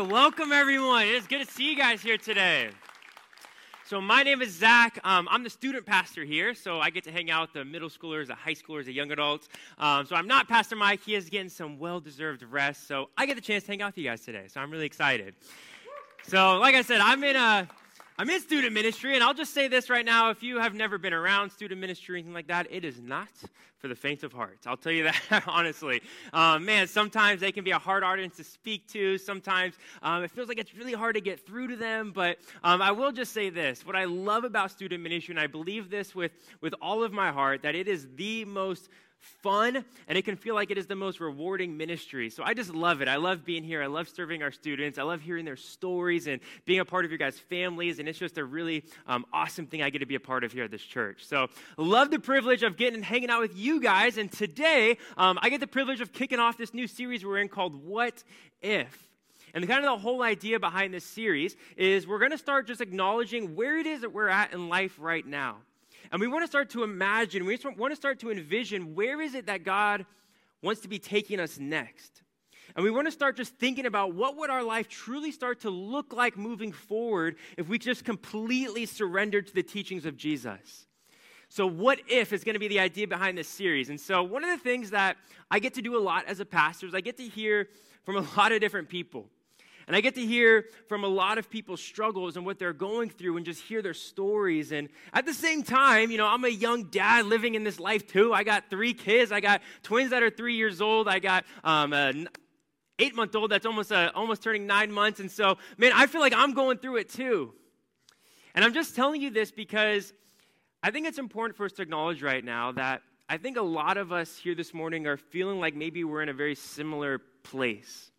right, welcome everyone. It is good to see you guys here today. So, my name is Zach. Um, I'm the student pastor here, so I get to hang out with the middle schoolers, the high schoolers, the young adults. Um, so, I'm not Pastor Mike. He is getting some well deserved rest, so I get the chance to hang out with you guys today. So, I'm really excited. So, like I said, I'm in a I'm in student ministry, and I'll just say this right now. If you have never been around student ministry or anything like that, it is not for the faint of heart. I'll tell you that honestly. Um, man, sometimes they can be a hard audience to speak to. Sometimes um, it feels like it's really hard to get through to them. But um, I will just say this what I love about student ministry, and I believe this with, with all of my heart, that it is the most fun and it can feel like it is the most rewarding ministry. So I just love it. I love being here. I love serving our students. I love hearing their stories and being a part of your guys' families. And it's just a really um, awesome thing I get to be a part of here at this church. So love the privilege of getting and hanging out with you guys. And today um, I get the privilege of kicking off this new series we're in called What If? And kind of the whole idea behind this series is we're going to start just acknowledging where it is that we're at in life right now. And we want to start to imagine, we want to start to envision where is it that God wants to be taking us next. And we want to start just thinking about what would our life truly start to look like moving forward if we just completely surrendered to the teachings of Jesus. So, what if is going to be the idea behind this series? And so, one of the things that I get to do a lot as a pastor is I get to hear from a lot of different people. And I get to hear from a lot of people's struggles and what they're going through and just hear their stories. And at the same time, you know, I'm a young dad living in this life too. I got three kids. I got twins that are three years old. I got um, an eight month old that's almost, uh, almost turning nine months. And so, man, I feel like I'm going through it too. And I'm just telling you this because I think it's important for us to acknowledge right now that I think a lot of us here this morning are feeling like maybe we're in a very similar place.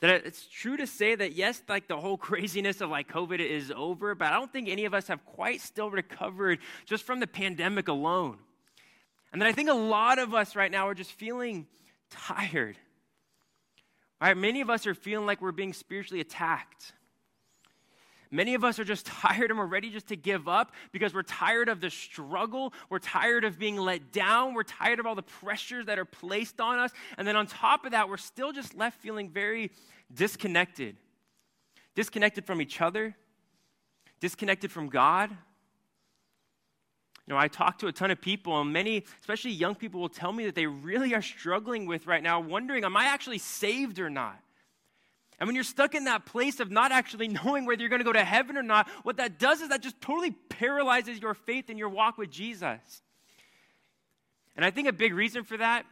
That it's true to say that, yes, like the whole craziness of like COVID is over, but I don't think any of us have quite still recovered just from the pandemic alone. And then I think a lot of us right now are just feeling tired. Right? Many of us are feeling like we're being spiritually attacked. Many of us are just tired and we're ready just to give up because we're tired of the struggle. We're tired of being let down. We're tired of all the pressures that are placed on us. And then on top of that, we're still just left feeling very disconnected. Disconnected from each other, disconnected from God. You know, I talk to a ton of people, and many, especially young people, will tell me that they really are struggling with right now, wondering, am I actually saved or not? And when you're stuck in that place of not actually knowing whether you're going to go to heaven or not, what that does is that just totally paralyzes your faith and your walk with Jesus. And I think a big reason for that,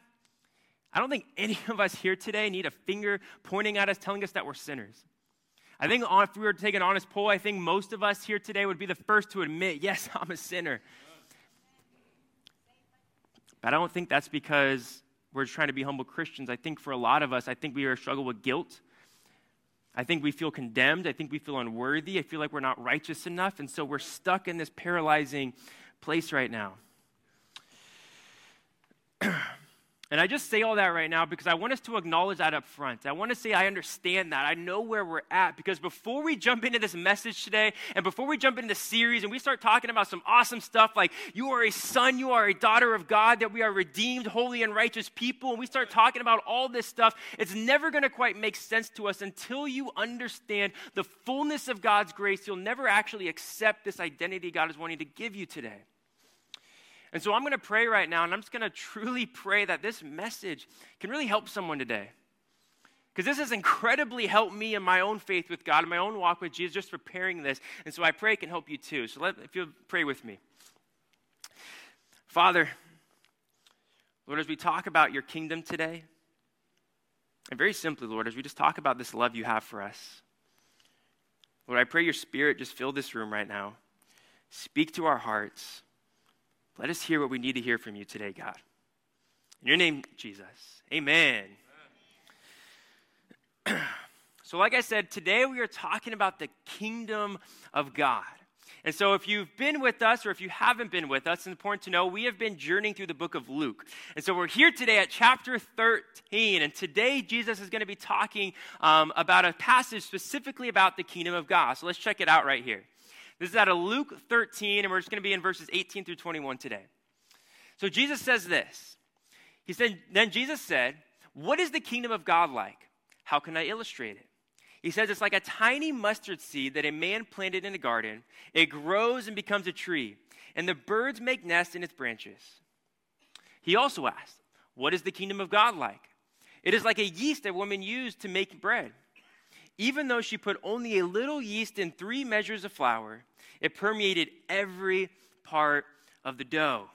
I don't think any of us here today need a finger pointing at us telling us that we're sinners. I think if we were to take an honest poll, I think most of us here today would be the first to admit, yes, I'm a sinner. But I don't think that's because we're trying to be humble Christians. I think for a lot of us, I think we are struggle with guilt. I think we feel condemned. I think we feel unworthy. I feel like we're not righteous enough. And so we're stuck in this paralyzing place right now. And I just say all that right now because I want us to acknowledge that up front. I want to say I understand that. I know where we're at because before we jump into this message today and before we jump into the series and we start talking about some awesome stuff like you are a son, you are a daughter of God, that we are redeemed, holy, and righteous people, and we start talking about all this stuff, it's never going to quite make sense to us until you understand the fullness of God's grace. You'll never actually accept this identity God is wanting to give you today. And so I'm going to pray right now, and I'm just going to truly pray that this message can really help someone today. Because this has incredibly helped me in my own faith with God, in my own walk with Jesus, just preparing this. And so I pray it can help you too. So let, if you'll pray with me. Father, Lord, as we talk about your kingdom today, and very simply, Lord, as we just talk about this love you have for us, Lord, I pray your spirit just fill this room right now. Speak to our hearts. Let us hear what we need to hear from you today, God. In your name, Jesus. Amen. So, like I said, today we are talking about the kingdom of God. And so, if you've been with us or if you haven't been with us, it's important to know we have been journeying through the book of Luke. And so, we're here today at chapter 13. And today, Jesus is going to be talking um, about a passage specifically about the kingdom of God. So, let's check it out right here. This is out of Luke 13, and we're just going to be in verses 18 through 21 today. So Jesus says this. He said, Then Jesus said, What is the kingdom of God like? How can I illustrate it? He says it's like a tiny mustard seed that a man planted in a garden. It grows and becomes a tree, and the birds make nests in its branches. He also asked, What is the kingdom of God like? It is like a yeast a woman used to make bread. Even though she put only a little yeast in three measures of flour, it permeated every part of the dough.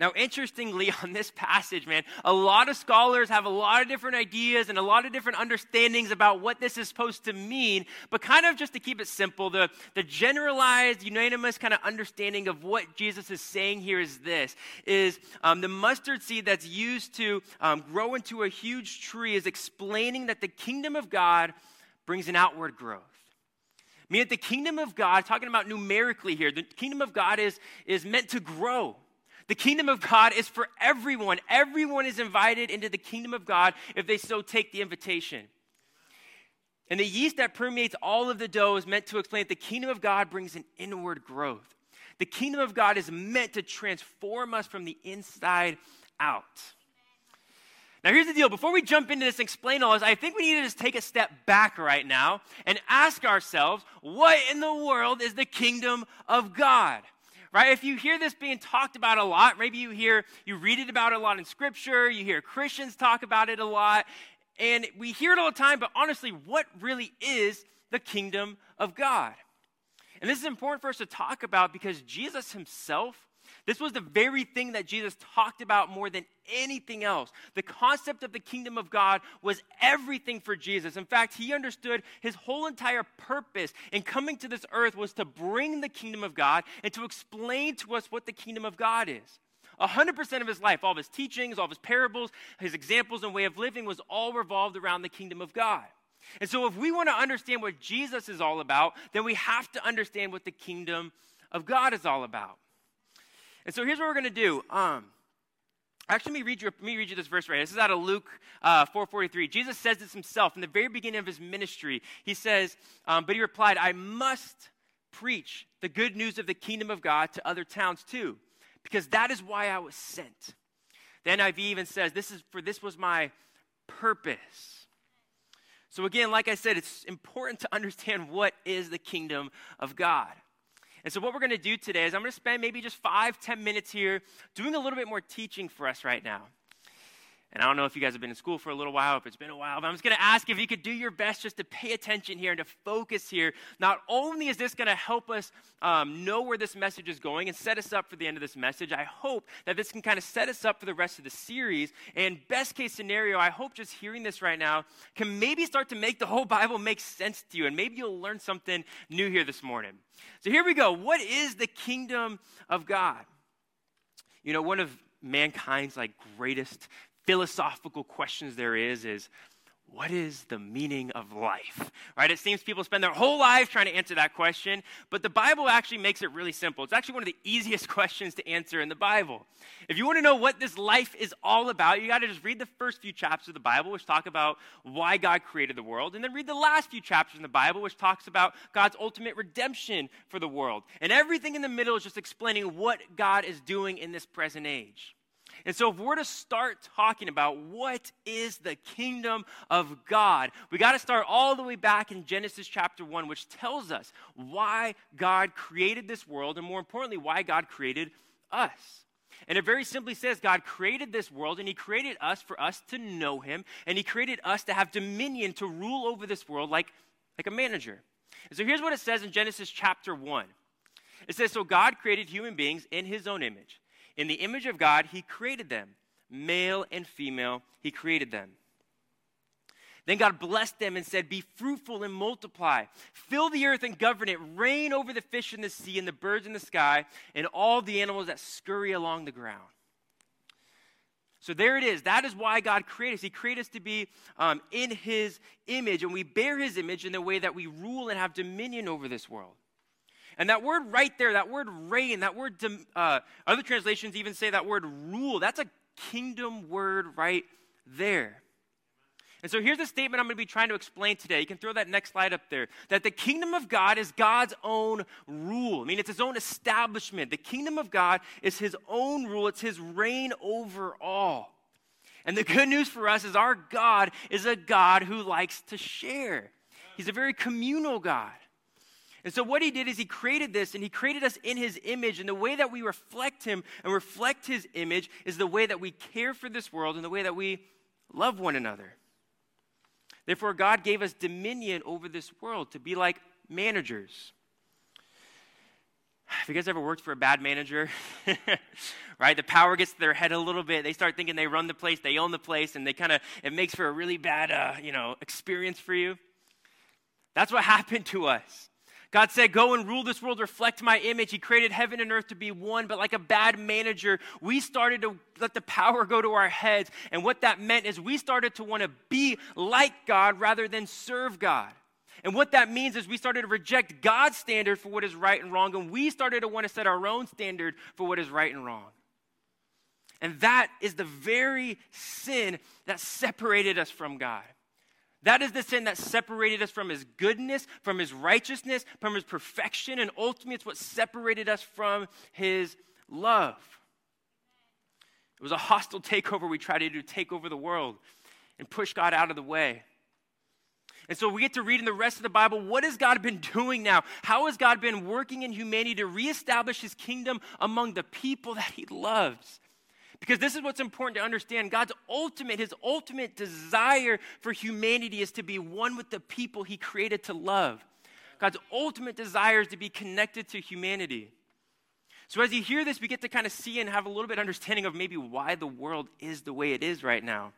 Now, interestingly, on this passage, man, a lot of scholars have a lot of different ideas and a lot of different understandings about what this is supposed to mean. But, kind of just to keep it simple, the, the generalized, unanimous kind of understanding of what Jesus is saying here is this is um, the mustard seed that's used to um, grow into a huge tree is explaining that the kingdom of God brings an outward growth. Meaning that the kingdom of God, talking about numerically here, the kingdom of God is, is meant to grow. The kingdom of God is for everyone. Everyone is invited into the kingdom of God if they so take the invitation. And the yeast that permeates all of the dough is meant to explain that the kingdom of God brings an inward growth. The kingdom of God is meant to transform us from the inside out. Now, here's the deal. Before we jump into this and explain all this, I think we need to just take a step back right now and ask ourselves what in the world is the kingdom of God? Right? If you hear this being talked about a lot, maybe you hear, you read it about a lot in scripture, you hear Christians talk about it a lot, and we hear it all the time, but honestly, what really is the kingdom of God? And this is important for us to talk about because Jesus himself this was the very thing that Jesus talked about more than anything else. The concept of the kingdom of God was everything for Jesus. In fact, he understood his whole entire purpose in coming to this earth was to bring the kingdom of God and to explain to us what the kingdom of God is. 100% of his life, all of his teachings, all of his parables, his examples and way of living was all revolved around the kingdom of God. And so, if we want to understand what Jesus is all about, then we have to understand what the kingdom of God is all about. And so here's what we're going to do. Um, actually, let me, read you, let me read you this verse right. This is out of Luke uh, 4.43. Jesus says this himself in the very beginning of his ministry. He says, um, but he replied, I must preach the good news of the kingdom of God to other towns too, because that is why I was sent. The NIV even says, this is for this was my purpose. So again, like I said, it's important to understand what is the kingdom of God. And so, what we're going to do today is I'm going to spend maybe just five, ten minutes here doing a little bit more teaching for us right now. And I don't know if you guys have been in school for a little while, if it's been a while, but I'm just going to ask if you could do your best just to pay attention here and to focus here. Not only is this going to help us um, know where this message is going and set us up for the end of this message, I hope that this can kind of set us up for the rest of the series. And best case scenario, I hope just hearing this right now can maybe start to make the whole Bible make sense to you. And maybe you'll learn something new here this morning. So here we go. What is the kingdom of God? You know, one of mankind's like greatest philosophical questions there is is what is the meaning of life? Right? It seems people spend their whole lives trying to answer that question, but the Bible actually makes it really simple. It's actually one of the easiest questions to answer in the Bible. If you want to know what this life is all about, you got to just read the first few chapters of the Bible, which talk about why God created the world, and then read the last few chapters in the Bible, which talks about God's ultimate redemption for the world. And everything in the middle is just explaining what God is doing in this present age. And so, if we're to start talking about what is the kingdom of God, we got to start all the way back in Genesis chapter 1, which tells us why God created this world, and more importantly, why God created us. And it very simply says God created this world and He created us for us to know Him, and He created us to have dominion to rule over this world like, like a manager. And so here's what it says in Genesis chapter 1 it says, So God created human beings in His own image. In the image of God, he created them. Male and female, he created them. Then God blessed them and said, Be fruitful and multiply. Fill the earth and govern it. Reign over the fish in the sea and the birds in the sky and all the animals that scurry along the ground. So there it is. That is why God created us. He created us to be um, in His image, and we bear His image in the way that we rule and have dominion over this world. And that word right there, that word reign, that word, uh, other translations even say that word rule. That's a kingdom word right there. And so here's a statement I'm going to be trying to explain today. You can throw that next slide up there. That the kingdom of God is God's own rule. I mean, it's his own establishment. The kingdom of God is his own rule, it's his reign over all. And the good news for us is our God is a God who likes to share. He's a very communal God. And so, what he did is he created this and he created us in his image. And the way that we reflect him and reflect his image is the way that we care for this world and the way that we love one another. Therefore, God gave us dominion over this world to be like managers. Have you guys ever worked for a bad manager? right? The power gets to their head a little bit. They start thinking they run the place, they own the place, and they kind of, it makes for a really bad, uh, you know, experience for you. That's what happened to us. God said, Go and rule this world, reflect my image. He created heaven and earth to be one, but like a bad manager, we started to let the power go to our heads. And what that meant is we started to want to be like God rather than serve God. And what that means is we started to reject God's standard for what is right and wrong, and we started to want to set our own standard for what is right and wrong. And that is the very sin that separated us from God. That is the sin that separated us from his goodness, from his righteousness, from his perfection, and ultimately it's what separated us from his love. It was a hostile takeover we tried to do, take over the world and push God out of the way. And so we get to read in the rest of the Bible what has God been doing now? How has God been working in humanity to reestablish his kingdom among the people that he loves? Because this is what's important to understand. God's ultimate, his ultimate desire for humanity is to be one with the people he created to love. God's ultimate desire is to be connected to humanity. So as you hear this, we get to kind of see and have a little bit understanding of maybe why the world is the way it is right now.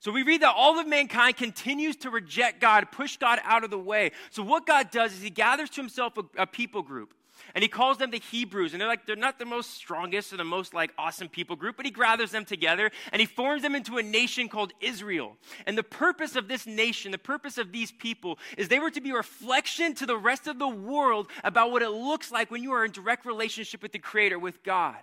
So we read that all of mankind continues to reject God, push God out of the way. So what God does is he gathers to himself a, a people group. And he calls them the Hebrews. And they're like, they're not the most strongest or the most like awesome people group, but he gathers them together and he forms them into a nation called Israel. And the purpose of this nation, the purpose of these people, is they were to be a reflection to the rest of the world about what it looks like when you are in direct relationship with the Creator, with God.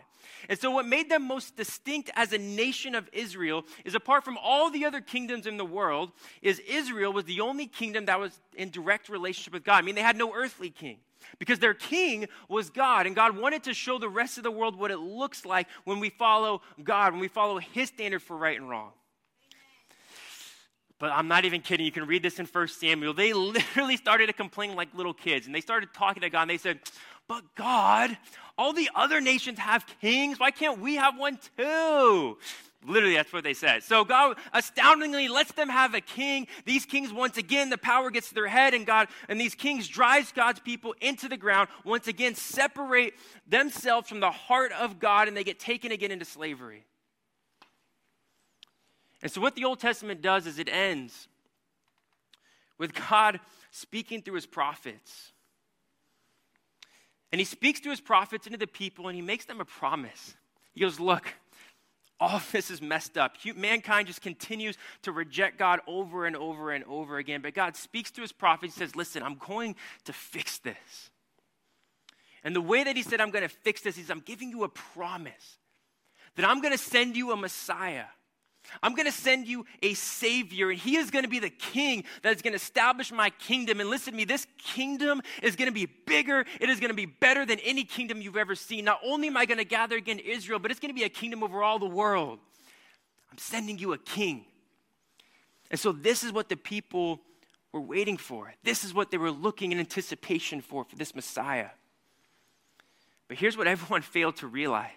And so, what made them most distinct as a nation of Israel is apart from all the other kingdoms in the world, is Israel was the only kingdom that was in direct relationship with God. I mean, they had no earthly king because their king was God. And God wanted to show the rest of the world what it looks like when we follow God, when we follow his standard for right and wrong. But I'm not even kidding. You can read this in 1 Samuel. They literally started to complain like little kids. And they started talking to God and they said, But God, all the other nations have kings. Why can't we have one too? Literally, that's what they said. So God astoundingly lets them have a king. These kings, once again, the power gets to their head, and God and these kings drives God's people into the ground. Once again, separate themselves from the heart of God, and they get taken again into slavery. And so, what the Old Testament does is it ends with God speaking through his prophets. And he speaks to his prophets and to the people, and he makes them a promise. He goes, Look, all this is messed up. Mankind just continues to reject God over and over and over again. But God speaks to his prophets and says, Listen, I'm going to fix this. And the way that he said, I'm going to fix this is I'm giving you a promise that I'm going to send you a Messiah I'm going to send you a Savior, and He is going to be the King that is going to establish my kingdom. And listen to me, this kingdom is going to be bigger. It is going to be better than any kingdom you've ever seen. Not only am I going to gather again Israel, but it's going to be a kingdom over all the world. I'm sending you a king. And so, this is what the people were waiting for. This is what they were looking in anticipation for, for this Messiah. But here's what everyone failed to realize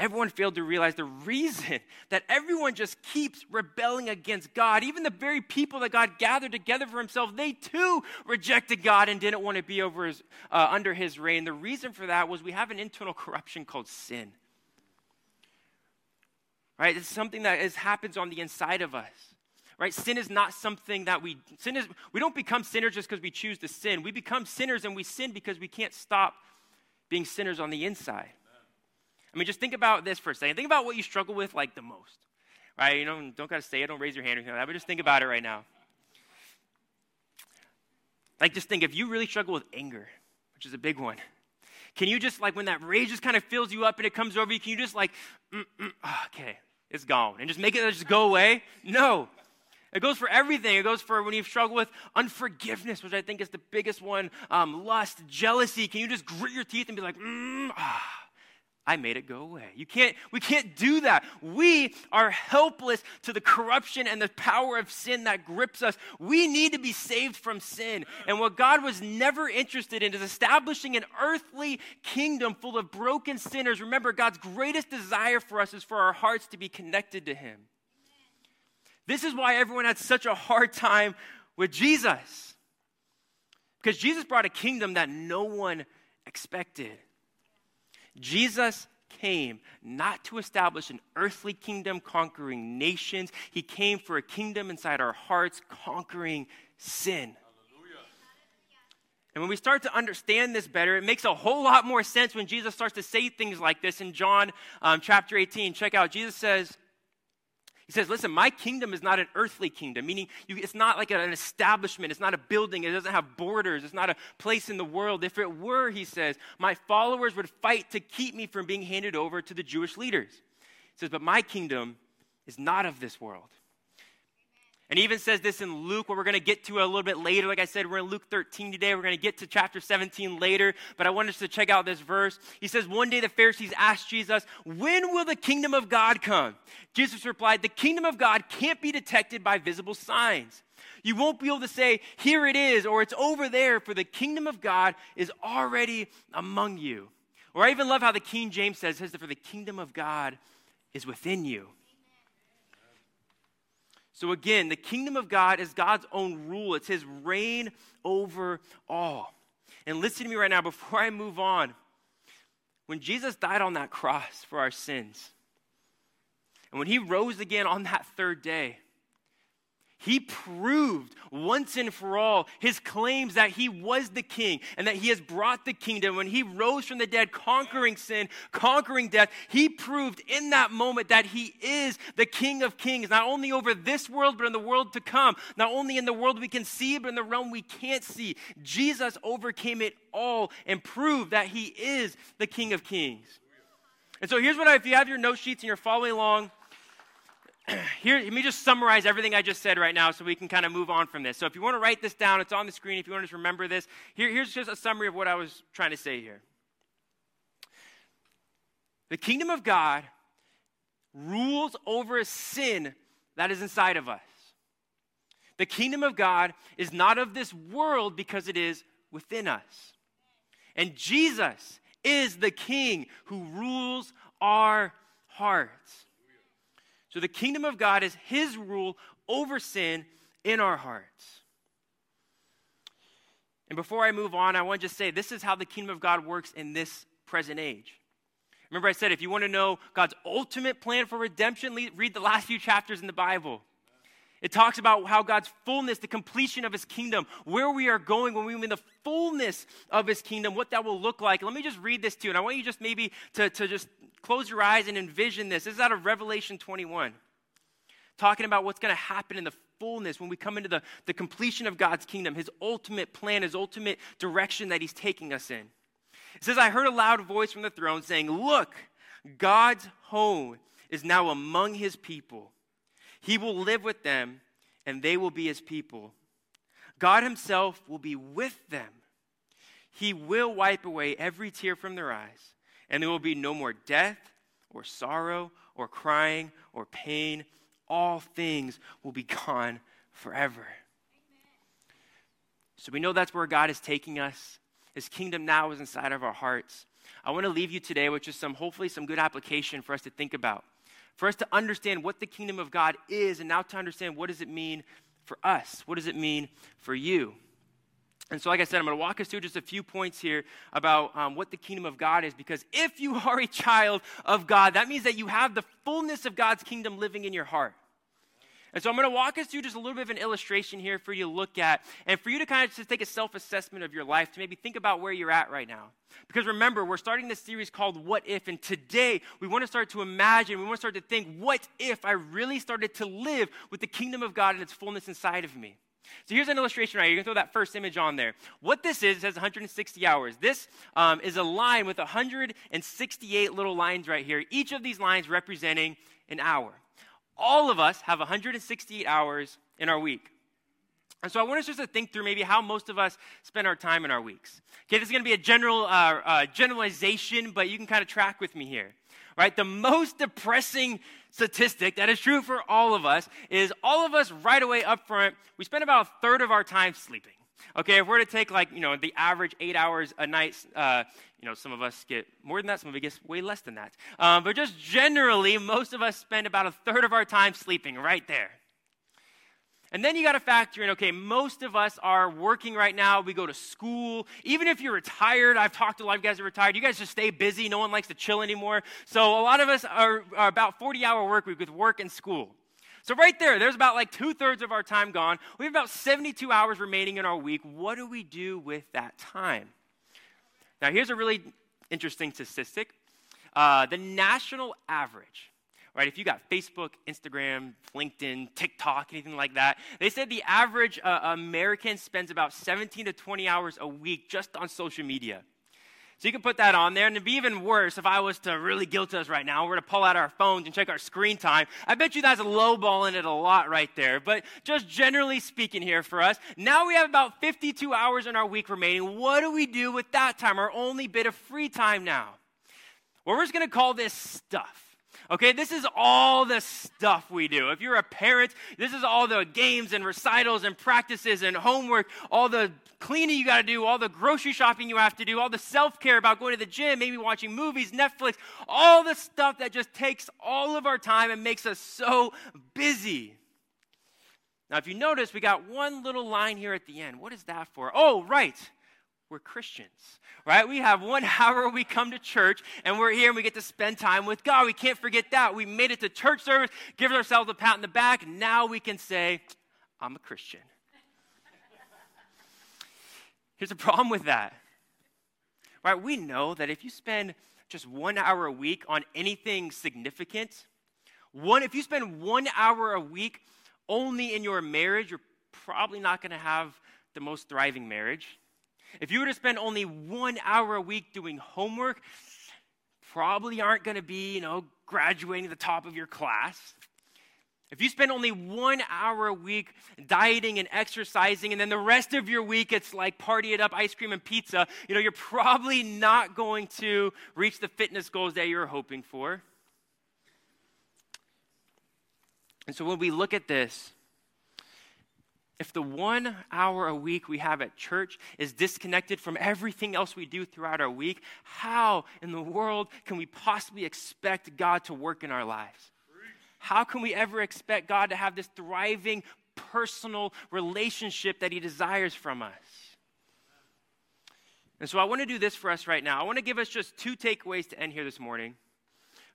everyone failed to realize the reason that everyone just keeps rebelling against God, even the very people that God gathered together for himself, they too rejected God and didn't want to be over his, uh, under his reign. The reason for that was we have an internal corruption called sin. Right? It's something that is, happens on the inside of us. Right? Sin is not something that we sin is we don't become sinners just because we choose to sin. We become sinners and we sin because we can't stop being sinners on the inside. I mean, just think about this for a second. Think about what you struggle with like the most, right? You know, don't gotta say it, don't raise your hand or anything like that, but just think about it right now. Like, just think if you really struggle with anger, which is a big one, can you just like when that rage just kind of fills you up and it comes over you, can you just like, mm, mm, oh, okay, it's gone, and just make it just go away? No. It goes for everything. It goes for when you struggle with unforgiveness, which I think is the biggest one. Um, lust, jealousy. Can you just grit your teeth and be like, mm, ah, I made it go away. You can't, we can't do that. We are helpless to the corruption and the power of sin that grips us. We need to be saved from sin. And what God was never interested in is establishing an earthly kingdom full of broken sinners. Remember, God's greatest desire for us is for our hearts to be connected to Him. This is why everyone had such a hard time with Jesus. Because Jesus brought a kingdom that no one expected. Jesus came not to establish an earthly kingdom conquering nations, he came for a kingdom inside our hearts conquering sin. And when we start to understand this better, it makes a whole lot more sense when Jesus starts to say things like this in John um, chapter 18. Check out, Jesus says, he says, Listen, my kingdom is not an earthly kingdom, meaning you, it's not like an establishment, it's not a building, it doesn't have borders, it's not a place in the world. If it were, he says, my followers would fight to keep me from being handed over to the Jewish leaders. He says, But my kingdom is not of this world. And even says this in Luke, what we're going to get to a little bit later. Like I said, we're in Luke 13 today. We're going to get to chapter 17 later, but I want us to check out this verse. He says, One day the Pharisees asked Jesus, When will the kingdom of God come? Jesus replied, The kingdom of God can't be detected by visible signs. You won't be able to say, Here it is, or it's over there, for the kingdom of God is already among you. Or I even love how the King James says, says that For the kingdom of God is within you. So, again, the kingdom of God is God's own rule, it's his reign over all. And listen to me right now before I move on. When Jesus died on that cross for our sins, and when he rose again on that third day, he proved once and for all his claims that he was the king and that he has brought the kingdom. When he rose from the dead, conquering sin, conquering death, he proved in that moment that he is the king of kings, not only over this world, but in the world to come. Not only in the world we can see, but in the realm we can't see. Jesus overcame it all and proved that he is the king of kings. And so here's what I, if you have your note sheets and you're following along, here, let me just summarize everything I just said right now so we can kind of move on from this. So if you want to write this down, it's on the screen. If you want to just remember this, here, here's just a summary of what I was trying to say here. The kingdom of God rules over sin that is inside of us. The kingdom of God is not of this world because it is within us. And Jesus is the king who rules our hearts. So the kingdom of God is his rule over sin in our hearts. And before I move on, I want to just say this is how the kingdom of God works in this present age. Remember, I said if you want to know God's ultimate plan for redemption, read the last few chapters in the Bible. It talks about how God's fullness, the completion of his kingdom, where we are going when we mean the fullness of his kingdom, what that will look like. Let me just read this to you. And I want you just maybe to, to just close your eyes and envision this. This is out of Revelation 21, talking about what's going to happen in the fullness when we come into the, the completion of God's kingdom, his ultimate plan, his ultimate direction that he's taking us in. It says, I heard a loud voice from the throne saying, Look, God's home is now among his people. He will live with them, and they will be his people. God himself will be with them. He will wipe away every tear from their eyes and there will be no more death or sorrow or crying or pain. All things will be gone forever. So we know that's where God is taking us. His kingdom now is inside of our hearts. I want to leave you today with just some, hopefully, some good application for us to think about. For us to understand what the kingdom of God is, and now to understand what does it mean for us? What does it mean for you? And so, like I said, I'm going to walk us through just a few points here about um, what the kingdom of God is, because if you are a child of God, that means that you have the fullness of God's kingdom living in your heart. And so I'm going to walk us through just a little bit of an illustration here for you to look at and for you to kind of just take a self assessment of your life to maybe think about where you're at right now. Because remember, we're starting this series called What If, and today we want to start to imagine, we want to start to think, what if I really started to live with the kingdom of God and its fullness inside of me? So here's an illustration right here. You can throw that first image on there. What this is, it says 160 hours. This um, is a line with 168 little lines right here, each of these lines representing an hour. All of us have 168 hours in our week. And so I want us just to think through maybe how most of us spend our time in our weeks. Okay, this is going to be a general uh, uh, generalization, but you can kind of track with me here. Right, the most depressing statistic that is true for all of us is all of us right away up front. We spend about a third of our time sleeping. Okay, if we're to take like you know the average eight hours a night, uh, you know some of us get more than that, some of us get way less than that. Um, but just generally, most of us spend about a third of our time sleeping right there. And then you got to factor in okay, most of us are working right now. We go to school. Even if you're retired, I've talked to a lot of guys that are retired. You guys just stay busy. No one likes to chill anymore. So a lot of us are, are about 40 hour work week with work and school. So right there, there's about like two thirds of our time gone. We have about 72 hours remaining in our week. What do we do with that time? Now, here's a really interesting statistic. Uh, the national average right? If you got Facebook, Instagram, LinkedIn, TikTok, anything like that, they said the average uh, American spends about 17 to 20 hours a week just on social media. So you can put that on there. And it'd be even worse if I was to really guilt us right now. We're to pull out our phones and check our screen time. I bet you that's lowballing it a lot right there. But just generally speaking here for us, now we have about 52 hours in our week remaining. What do we do with that time? Our only bit of free time now. Well, we're just going to call this stuff. Okay, this is all the stuff we do. If you're a parent, this is all the games and recitals and practices and homework, all the cleaning you got to do, all the grocery shopping you have to do, all the self care about going to the gym, maybe watching movies, Netflix, all the stuff that just takes all of our time and makes us so busy. Now, if you notice, we got one little line here at the end. What is that for? Oh, right we're Christians, right? We have one hour we come to church and we're here and we get to spend time with God. We can't forget that. We made it to church service, give ourselves a pat in the back. Now we can say, I'm a Christian. Here's a problem with that, right? We know that if you spend just one hour a week on anything significant, one, if you spend one hour a week only in your marriage, you're probably not going to have the most thriving marriage. If you were to spend only one hour a week doing homework, probably aren't going to be, you know, graduating the top of your class. If you spend only one hour a week dieting and exercising, and then the rest of your week it's like party it up, ice cream and pizza, you know, you're probably not going to reach the fitness goals that you're hoping for. And so when we look at this, if the one hour a week we have at church is disconnected from everything else we do throughout our week, how in the world can we possibly expect God to work in our lives? How can we ever expect God to have this thriving personal relationship that He desires from us? And so I want to do this for us right now. I want to give us just two takeaways to end here this morning.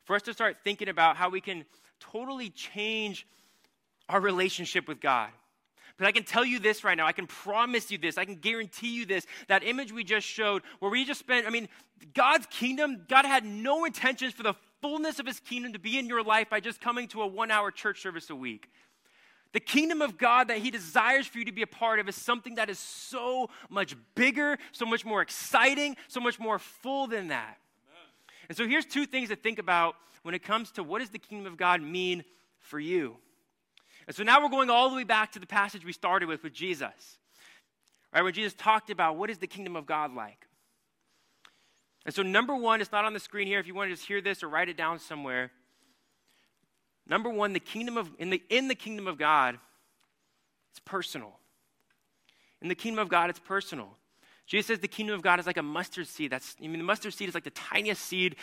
For us to start thinking about how we can totally change our relationship with God. But I can tell you this right now. I can promise you this. I can guarantee you this. That image we just showed, where we just spent, I mean, God's kingdom, God had no intentions for the fullness of his kingdom to be in your life by just coming to a one hour church service a week. The kingdom of God that He desires for you to be a part of is something that is so much bigger, so much more exciting, so much more full than that. And so here's two things to think about when it comes to what does the kingdom of God mean for you. And so now we're going all the way back to the passage we started with with Jesus. Right, when Jesus talked about what is the kingdom of God like. And so number one, it's not on the screen here if you want to just hear this or write it down somewhere. Number one, the kingdom of in the in the kingdom of God, it's personal. In the kingdom of God, it's personal. Jesus says the kingdom of God is like a mustard seed. That's I mean the mustard seed is like the tiniest seed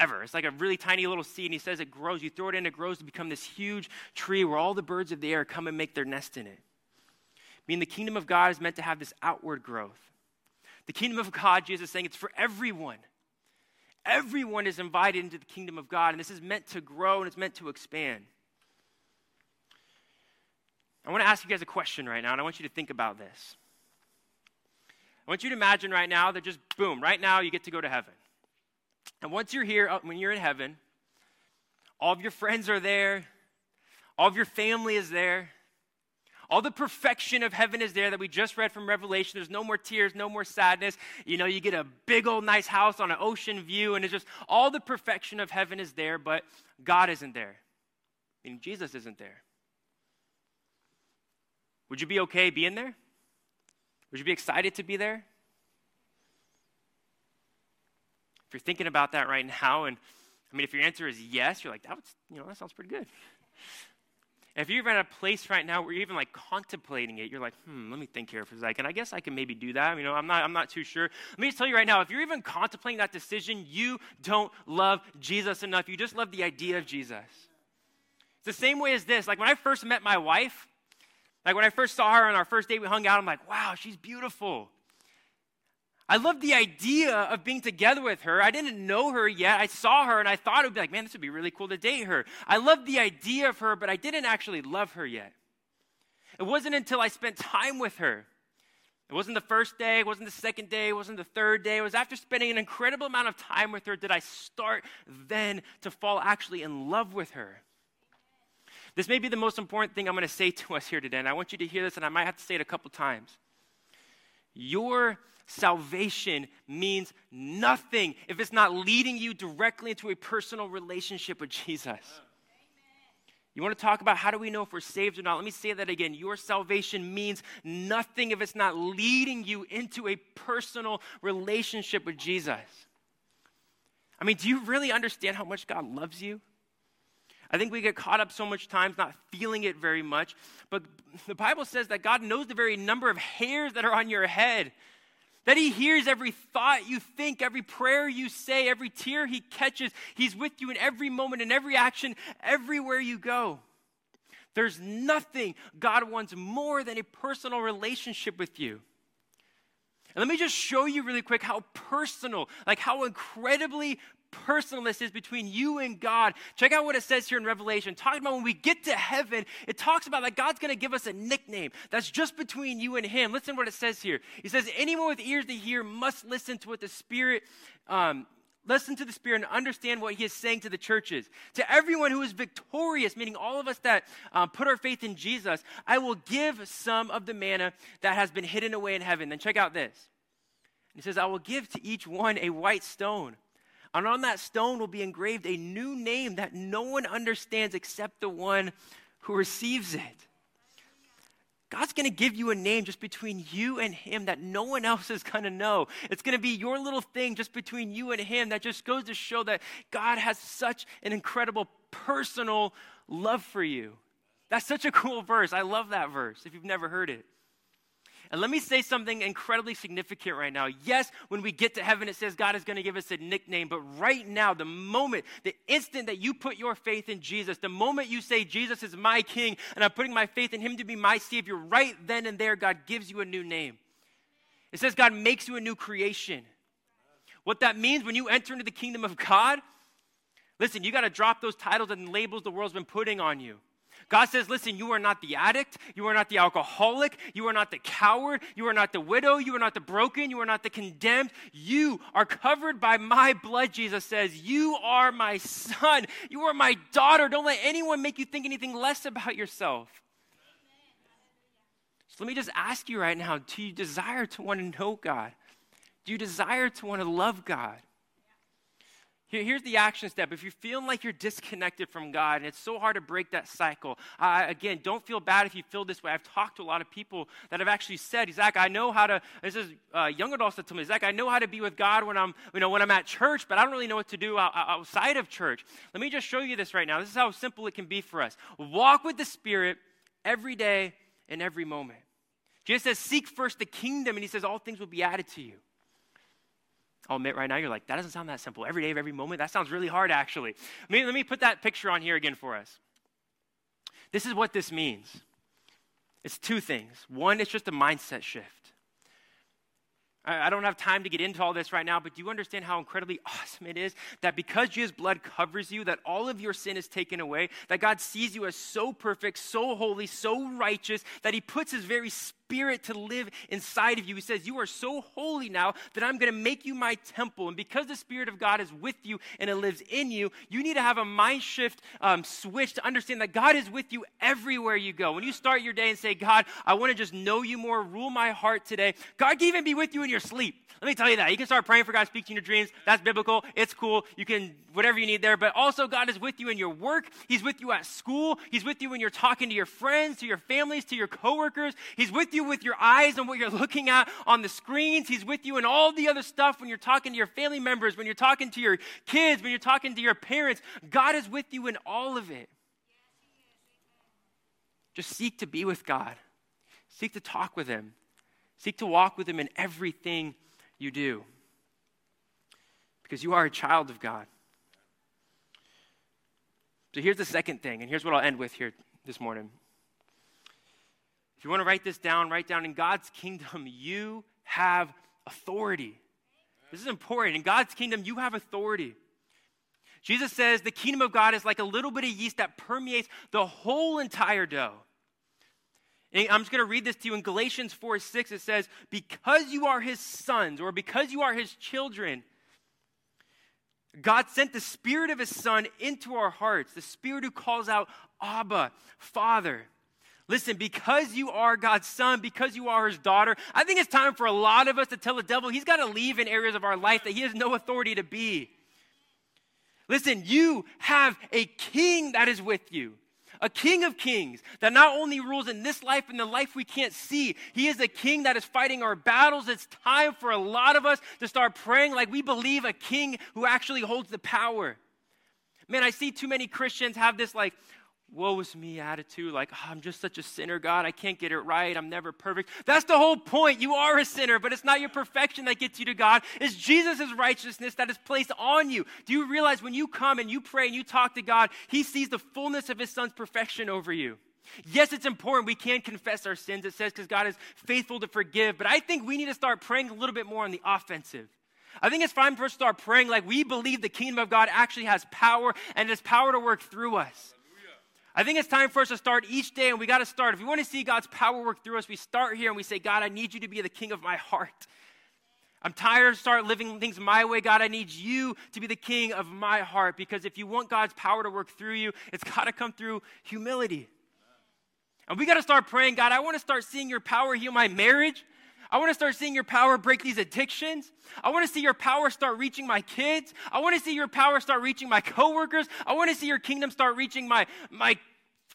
ever. It's like a really tiny little seed, and he says it grows. You throw it in, it grows to become this huge tree where all the birds of the air come and make their nest in it. I mean, the kingdom of God is meant to have this outward growth. The kingdom of God, Jesus is saying, it's for everyone. Everyone is invited into the kingdom of God, and this is meant to grow and it's meant to expand. I want to ask you guys a question right now, and I want you to think about this. I want you to imagine right now that just boom, right now you get to go to heaven. And once you're here, uh, when you're in heaven, all of your friends are there, all of your family is there. All the perfection of heaven is there that we just read from Revelation. There's no more tears, no more sadness. You know, you get a big old nice house on an ocean view, and it's just all the perfection of heaven is there, but God isn't there. I mean, Jesus isn't there. would you be okay being there? Would you be excited to be there? If you're thinking about that right now, and I mean, if your answer is yes, you're like, that you know, that sounds pretty good. If you're at a place right now where you're even like contemplating it, you're like, hmm, let me think here for a second. I guess I can maybe do that. You know, I'm not, I'm not too sure. Let me just tell you right now, if you're even contemplating that decision, you don't love Jesus enough. You just love the idea of Jesus. It's the same way as this. Like when I first met my wife, like when I first saw her on our first date, we hung out, I'm like, wow, she's beautiful. I loved the idea of being together with her. I didn't know her yet. I saw her and I thought it would be like, man, this would be really cool to date her. I loved the idea of her, but I didn't actually love her yet. It wasn't until I spent time with her. It wasn't the first day, it wasn't the second day, it wasn't the third day. It was after spending an incredible amount of time with her did I start then to fall actually in love with her. This may be the most important thing I'm going to say to us here today, and I want you to hear this, and I might have to say it a couple times. Your salvation means nothing if it's not leading you directly into a personal relationship with Jesus. You want to talk about how do we know if we're saved or not? Let me say that again. Your salvation means nothing if it's not leading you into a personal relationship with Jesus. I mean, do you really understand how much God loves you? I think we get caught up so much times not feeling it very much. But the Bible says that God knows the very number of hairs that are on your head. That he hears every thought you think, every prayer you say, every tear he catches. He's with you in every moment, in every action, everywhere you go. There's nothing God wants more than a personal relationship with you. And let me just show you really quick how personal, like how incredibly personal this is between you and God. Check out what it says here in Revelation. Talking about when we get to heaven, it talks about that God's going to give us a nickname that's just between you and Him. Listen what it says here. He says, Anyone with ears to hear must listen to what the Spirit. Um, listen to the Spirit and understand what He is saying to the churches. To everyone who is victorious, meaning all of us that um, put our faith in Jesus, I will give some of the manna that has been hidden away in heaven. Then check out this. He says, I will give to each one a white stone and on that stone will be engraved a new name that no one understands except the one who receives it. God's going to give you a name just between you and Him that no one else is going to know. It's going to be your little thing just between you and Him that just goes to show that God has such an incredible personal love for you. That's such a cool verse. I love that verse if you've never heard it. And let me say something incredibly significant right now. Yes, when we get to heaven, it says God is going to give us a nickname. But right now, the moment, the instant that you put your faith in Jesus, the moment you say, Jesus is my king and I'm putting my faith in him to be my Savior, right then and there, God gives you a new name. It says God makes you a new creation. What that means when you enter into the kingdom of God, listen, you got to drop those titles and labels the world's been putting on you. God says, listen, you are not the addict. You are not the alcoholic. You are not the coward. You are not the widow. You are not the broken. You are not the condemned. You are covered by my blood, Jesus says. You are my son. You are my daughter. Don't let anyone make you think anything less about yourself. So let me just ask you right now do you desire to want to know God? Do you desire to want to love God? Here's the action step. If you're feeling like you're disconnected from God and it's so hard to break that cycle, uh, again, don't feel bad if you feel this way. I've talked to a lot of people that have actually said, Zach, I know how to, this is uh, young adults that told me, Zach, I know how to be with God when I'm, you know, when I'm at church, but I don't really know what to do outside of church. Let me just show you this right now. This is how simple it can be for us. Walk with the Spirit every day and every moment. Jesus says, seek first the kingdom, and he says, all things will be added to you. I'll admit right now, you're like, that doesn't sound that simple. Every day of every moment, that sounds really hard, actually. Let me, let me put that picture on here again for us. This is what this means it's two things. One, it's just a mindset shift. I, I don't have time to get into all this right now, but do you understand how incredibly awesome it is that because Jesus' blood covers you, that all of your sin is taken away, that God sees you as so perfect, so holy, so righteous, that He puts His very spirit Spirit to live inside of you. He says, You are so holy now that I'm going to make you my temple. And because the Spirit of God is with you and it lives in you, you need to have a mind shift um, switch to understand that God is with you everywhere you go. When you start your day and say, God, I want to just know you more, rule my heart today, God can even be with you in your sleep. Let me tell you that. You can start praying for God to speak to you in your dreams. That's biblical. It's cool. You can, whatever you need there. But also, God is with you in your work. He's with you at school. He's with you when you're talking to your friends, to your families, to your coworkers. He's with you with your eyes and what you're looking at on the screens. He's with you in all the other stuff when you're talking to your family members, when you're talking to your kids, when you're talking to your parents. God is with you in all of it. Just seek to be with God, seek to talk with Him, seek to walk with Him in everything you do. Because you are a child of God. So here's the second thing, and here's what I'll end with here this morning. If you want to write this down, write down in God's kingdom, you have authority. This is important. In God's kingdom, you have authority. Jesus says the kingdom of God is like a little bit of yeast that permeates the whole entire dough. And I'm just going to read this to you in Galatians 4 6. It says, Because you are his sons, or because you are his children, God sent the Spirit of His Son into our hearts, the Spirit who calls out, Abba, Father. Listen, because you are God's son, because you are his daughter, I think it's time for a lot of us to tell the devil he's got to leave in areas of our life that he has no authority to be. Listen, you have a king that is with you a king of kings that not only rules in this life and the life we can't see, he is a king that is fighting our battles. It's time for a lot of us to start praying like we believe a king who actually holds the power. Man, I see too many Christians have this like, woe is me attitude, like, oh, I'm just such a sinner, God. I can't get it right. I'm never perfect. That's the whole point. You are a sinner, but it's not your perfection that gets you to God. It's Jesus' righteousness that is placed on you. Do you realize when you come and you pray and you talk to God, He sees the fullness of His Son's perfection over you? Yes, it's important. We can confess our sins, it says, because God is faithful to forgive. But I think we need to start praying a little bit more on the offensive. I think it's time for us to start praying like we believe the kingdom of God actually has power and it has power to work through us. I think it's time for us to start each day, and we got to start. If we want to see God's power work through us, we start here and we say, God, I need you to be the king of my heart. I'm tired of start living things my way. God, I need you to be the king of my heart because if you want God's power to work through you, it's got to come through humility. And we got to start praying, God, I want to start seeing your power heal my marriage. I want to start seeing your power break these addictions. I want to see your power start reaching my kids. I want to see your power start reaching my coworkers. I want to see your kingdom start reaching my, my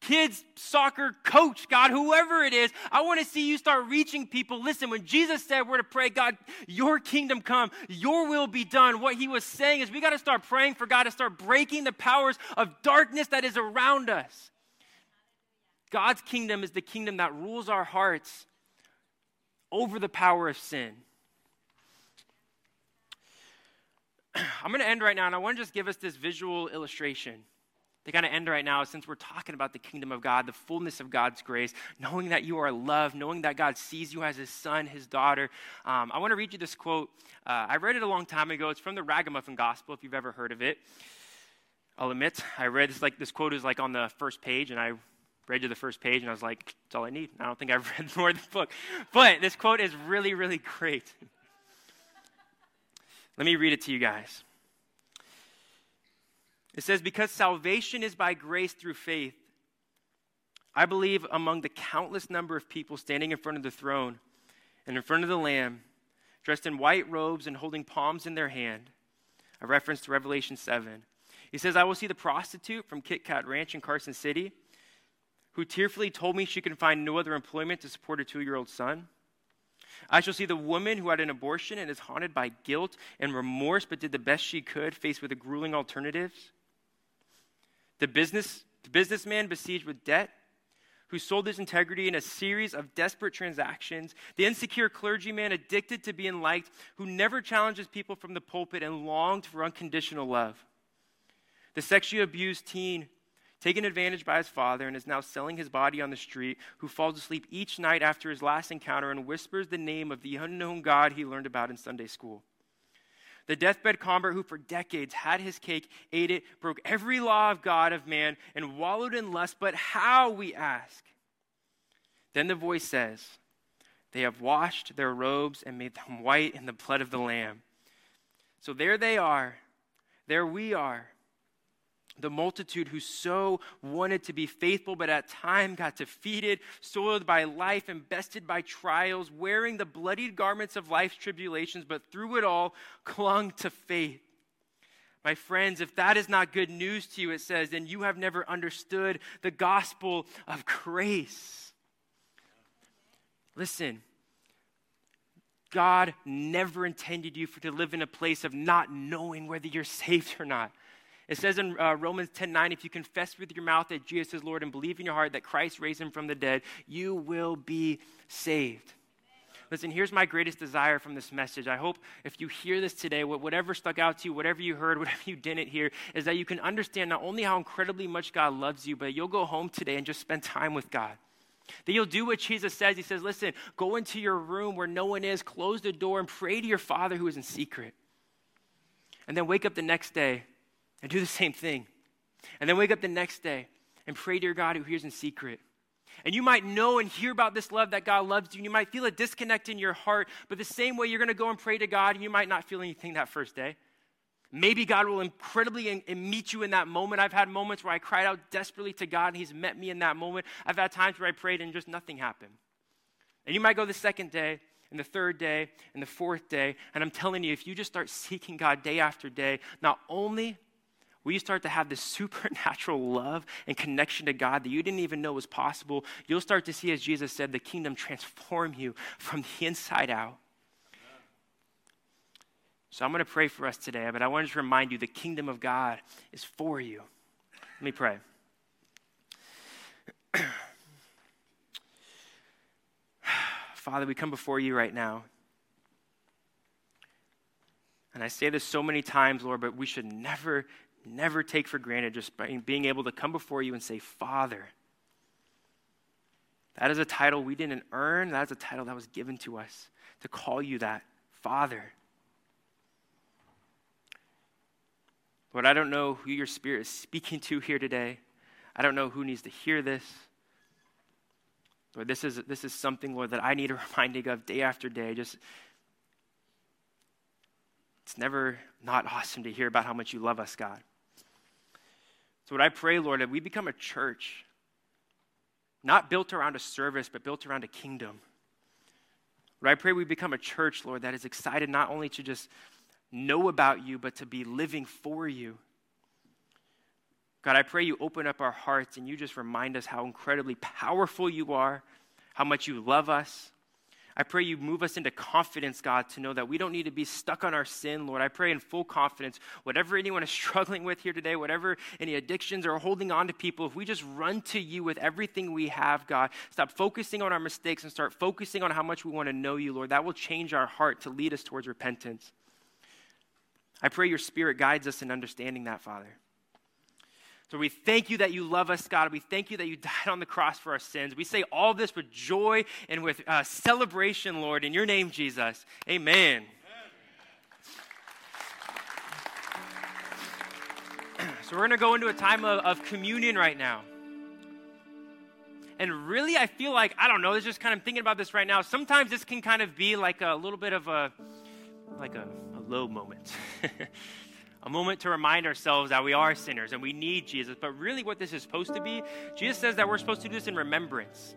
kids soccer coach, God, whoever it is, I want to see you start reaching people. Listen, when Jesus said we're to pray, God, your kingdom come, your will be done, what he was saying is we got to start praying for God to start breaking the powers of darkness that is around us. God's kingdom is the kingdom that rules our hearts over the power of sin. I'm going to end right now, and I want to just give us this visual illustration to kind of end right now, since we're talking about the kingdom of God, the fullness of God's grace, knowing that you are loved, knowing that God sees you as his son, his daughter. Um, I want to read you this quote. Uh, I read it a long time ago. It's from the Ragamuffin Gospel, if you've ever heard of it. I'll admit, I read this, like, this quote is like on the first page, and I read to the first page and I was like, that's all I need. I don't think I've read more of the book. But this quote is really, really great. Let me read it to you guys. It says, Because salvation is by grace through faith, I believe among the countless number of people standing in front of the throne and in front of the Lamb, dressed in white robes and holding palms in their hand, a reference to Revelation 7. He says, I will see the prostitute from Kit Kat Ranch in Carson City who tearfully told me she can find no other employment to support her two year old son. I shall see the woman who had an abortion and is haunted by guilt and remorse, but did the best she could, faced with the grueling alternatives. The, business, the businessman besieged with debt, who sold his integrity in a series of desperate transactions. The insecure clergyman addicted to being liked, who never challenges people from the pulpit and longed for unconditional love. The sexually abused teen taken advantage by his father and is now selling his body on the street, who falls asleep each night after his last encounter and whispers the name of the unknown God he learned about in Sunday school. The deathbed convert who for decades had his cake, ate it, broke every law of God, of man, and wallowed in lust. But how, we ask? Then the voice says, They have washed their robes and made them white in the blood of the Lamb. So there they are. There we are. The multitude who so wanted to be faithful, but at time got defeated, soiled by life, and bested by trials, wearing the bloodied garments of life's tribulations, but through it all clung to faith. My friends, if that is not good news to you, it says, then you have never understood the gospel of grace. Listen, God never intended you for to live in a place of not knowing whether you're saved or not. It says in uh, Romans 10 9, if you confess with your mouth that Jesus is Lord and believe in your heart that Christ raised him from the dead, you will be saved. Listen, here's my greatest desire from this message. I hope if you hear this today, whatever stuck out to you, whatever you heard, whatever you didn't hear, is that you can understand not only how incredibly much God loves you, but you'll go home today and just spend time with God. That you'll do what Jesus says. He says, Listen, go into your room where no one is, close the door, and pray to your Father who is in secret. And then wake up the next day and do the same thing. And then wake up the next day and pray to your God who hears in secret. And you might know and hear about this love that God loves you, and you might feel a disconnect in your heart, but the same way you're going to go and pray to God, and you might not feel anything that first day. Maybe God will incredibly in, in meet you in that moment. I've had moments where I cried out desperately to God, and He's met me in that moment. I've had times where I prayed and just nothing happened. And you might go the second day, and the third day, and the fourth day, and I'm telling you, if you just start seeking God day after day, not only you start to have this supernatural love and connection to God that you didn't even know was possible, you'll start to see, as Jesus said, the kingdom transform you from the inside out. So I'm going to pray for us today, but I want to remind you the kingdom of God is for you. Let me pray. Father, we come before you right now. And I say this so many times, Lord, but we should never, never take for granted just being able to come before you and say, Father. That is a title we didn't earn. That is a title that was given to us to call you that, Father. Lord, I don't know who your spirit is speaking to here today. I don't know who needs to hear this. Lord, this is, this is something, Lord, that I need a reminding of day after day. Just it's never not awesome to hear about how much you love us, God. So, what I pray, Lord, that we become a church, not built around a service, but built around a kingdom. Lord, I pray we become a church, Lord, that is excited not only to just know about you, but to be living for you. God, I pray you open up our hearts and you just remind us how incredibly powerful you are, how much you love us. I pray you move us into confidence, God, to know that we don't need to be stuck on our sin, Lord. I pray in full confidence, whatever anyone is struggling with here today, whatever any addictions or holding on to people, if we just run to you with everything we have, God, stop focusing on our mistakes and start focusing on how much we want to know you, Lord, that will change our heart to lead us towards repentance. I pray your spirit guides us in understanding that, Father. So we thank you that you love us, God. We thank you that you died on the cross for our sins. We say all this with joy and with uh, celebration, Lord, in your name, Jesus. Amen. So we're going to go into a time of, of communion right now. And really, I feel like, I don't know, it's just kind of thinking about this right now. Sometimes this can kind of be like a little bit of a, like a low moment. a moment to remind ourselves that we are sinners and we need Jesus. But really, what this is supposed to be, Jesus says that we're supposed to do this in remembrance.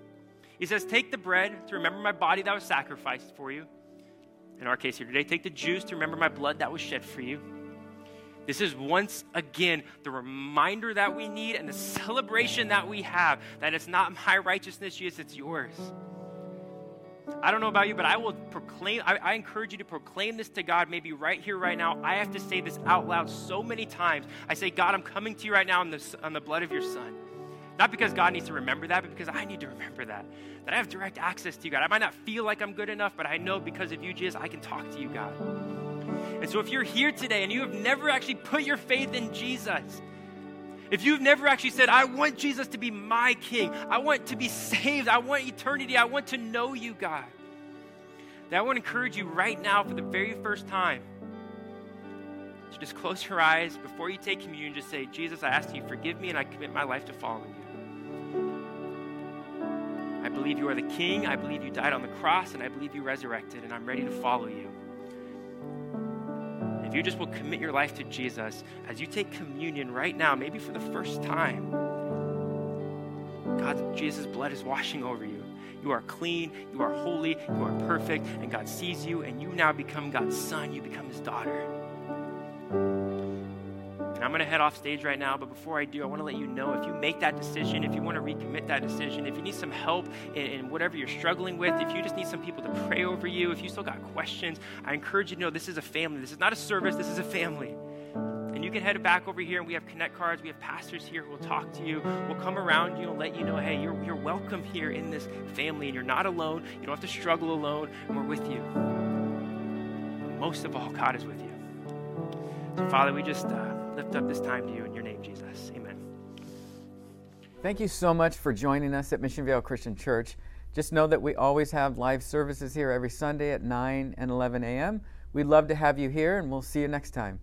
He says, Take the bread to remember my body that was sacrificed for you. In our case here today, take the juice to remember my blood that was shed for you. This is once again the reminder that we need and the celebration that we have that it's not my righteousness, Jesus, it's yours. I don't know about you, but I will proclaim, I, I, encourage you to proclaim this to God, maybe right here, right now. I have to say this out loud so many times. I say, God, I'm coming to you right now on the, on the blood of your son. Not because God needs to remember that, but because I need to remember that. That I have direct access to you, God. I might not feel like I'm good enough, but I know because of you, Jesus, I can talk to you, God. And so if you're here today and you have never actually put your faith in Jesus, if you've never actually said, I want Jesus to be my king, I want to be saved, I want eternity, I want to know you, God, then I want to encourage you right now for the very first time to just close your eyes before you take communion, just say, Jesus, I ask you, forgive me, and I commit my life to following you. I believe you are the King. I believe you died on the cross, and I believe you resurrected, and I'm ready to follow you. If you just will commit your life to Jesus as you take communion right now, maybe for the first time, God, Jesus' blood is washing over you. You are clean, you are holy, you are perfect, and God sees you, and you now become God's son, you become his daughter. And I'm going to head off stage right now, but before I do, I want to let you know if you make that decision, if you want to recommit that decision, if you need some help in, in, whatever you're struggling with, if you just need some people to pray over you, if you still got questions, I encourage you to know this is a family. This is not a service, this is a family. And you can head back over here, and we have connect cards. We have pastors here who will talk to you. We'll come around you and let you know, hey, you're, you're welcome here in this family, and you're not alone. You don't have to struggle alone, and we're with you. Most of all, God is with you. So, Father, we just. Uh, lift up this time to you in your name, Jesus. Amen. Thank you so much for joining us at Mission Vale Christian Church. Just know that we always have live services here every Sunday at 9 and 11 a.m. We'd love to have you here, and we'll see you next time.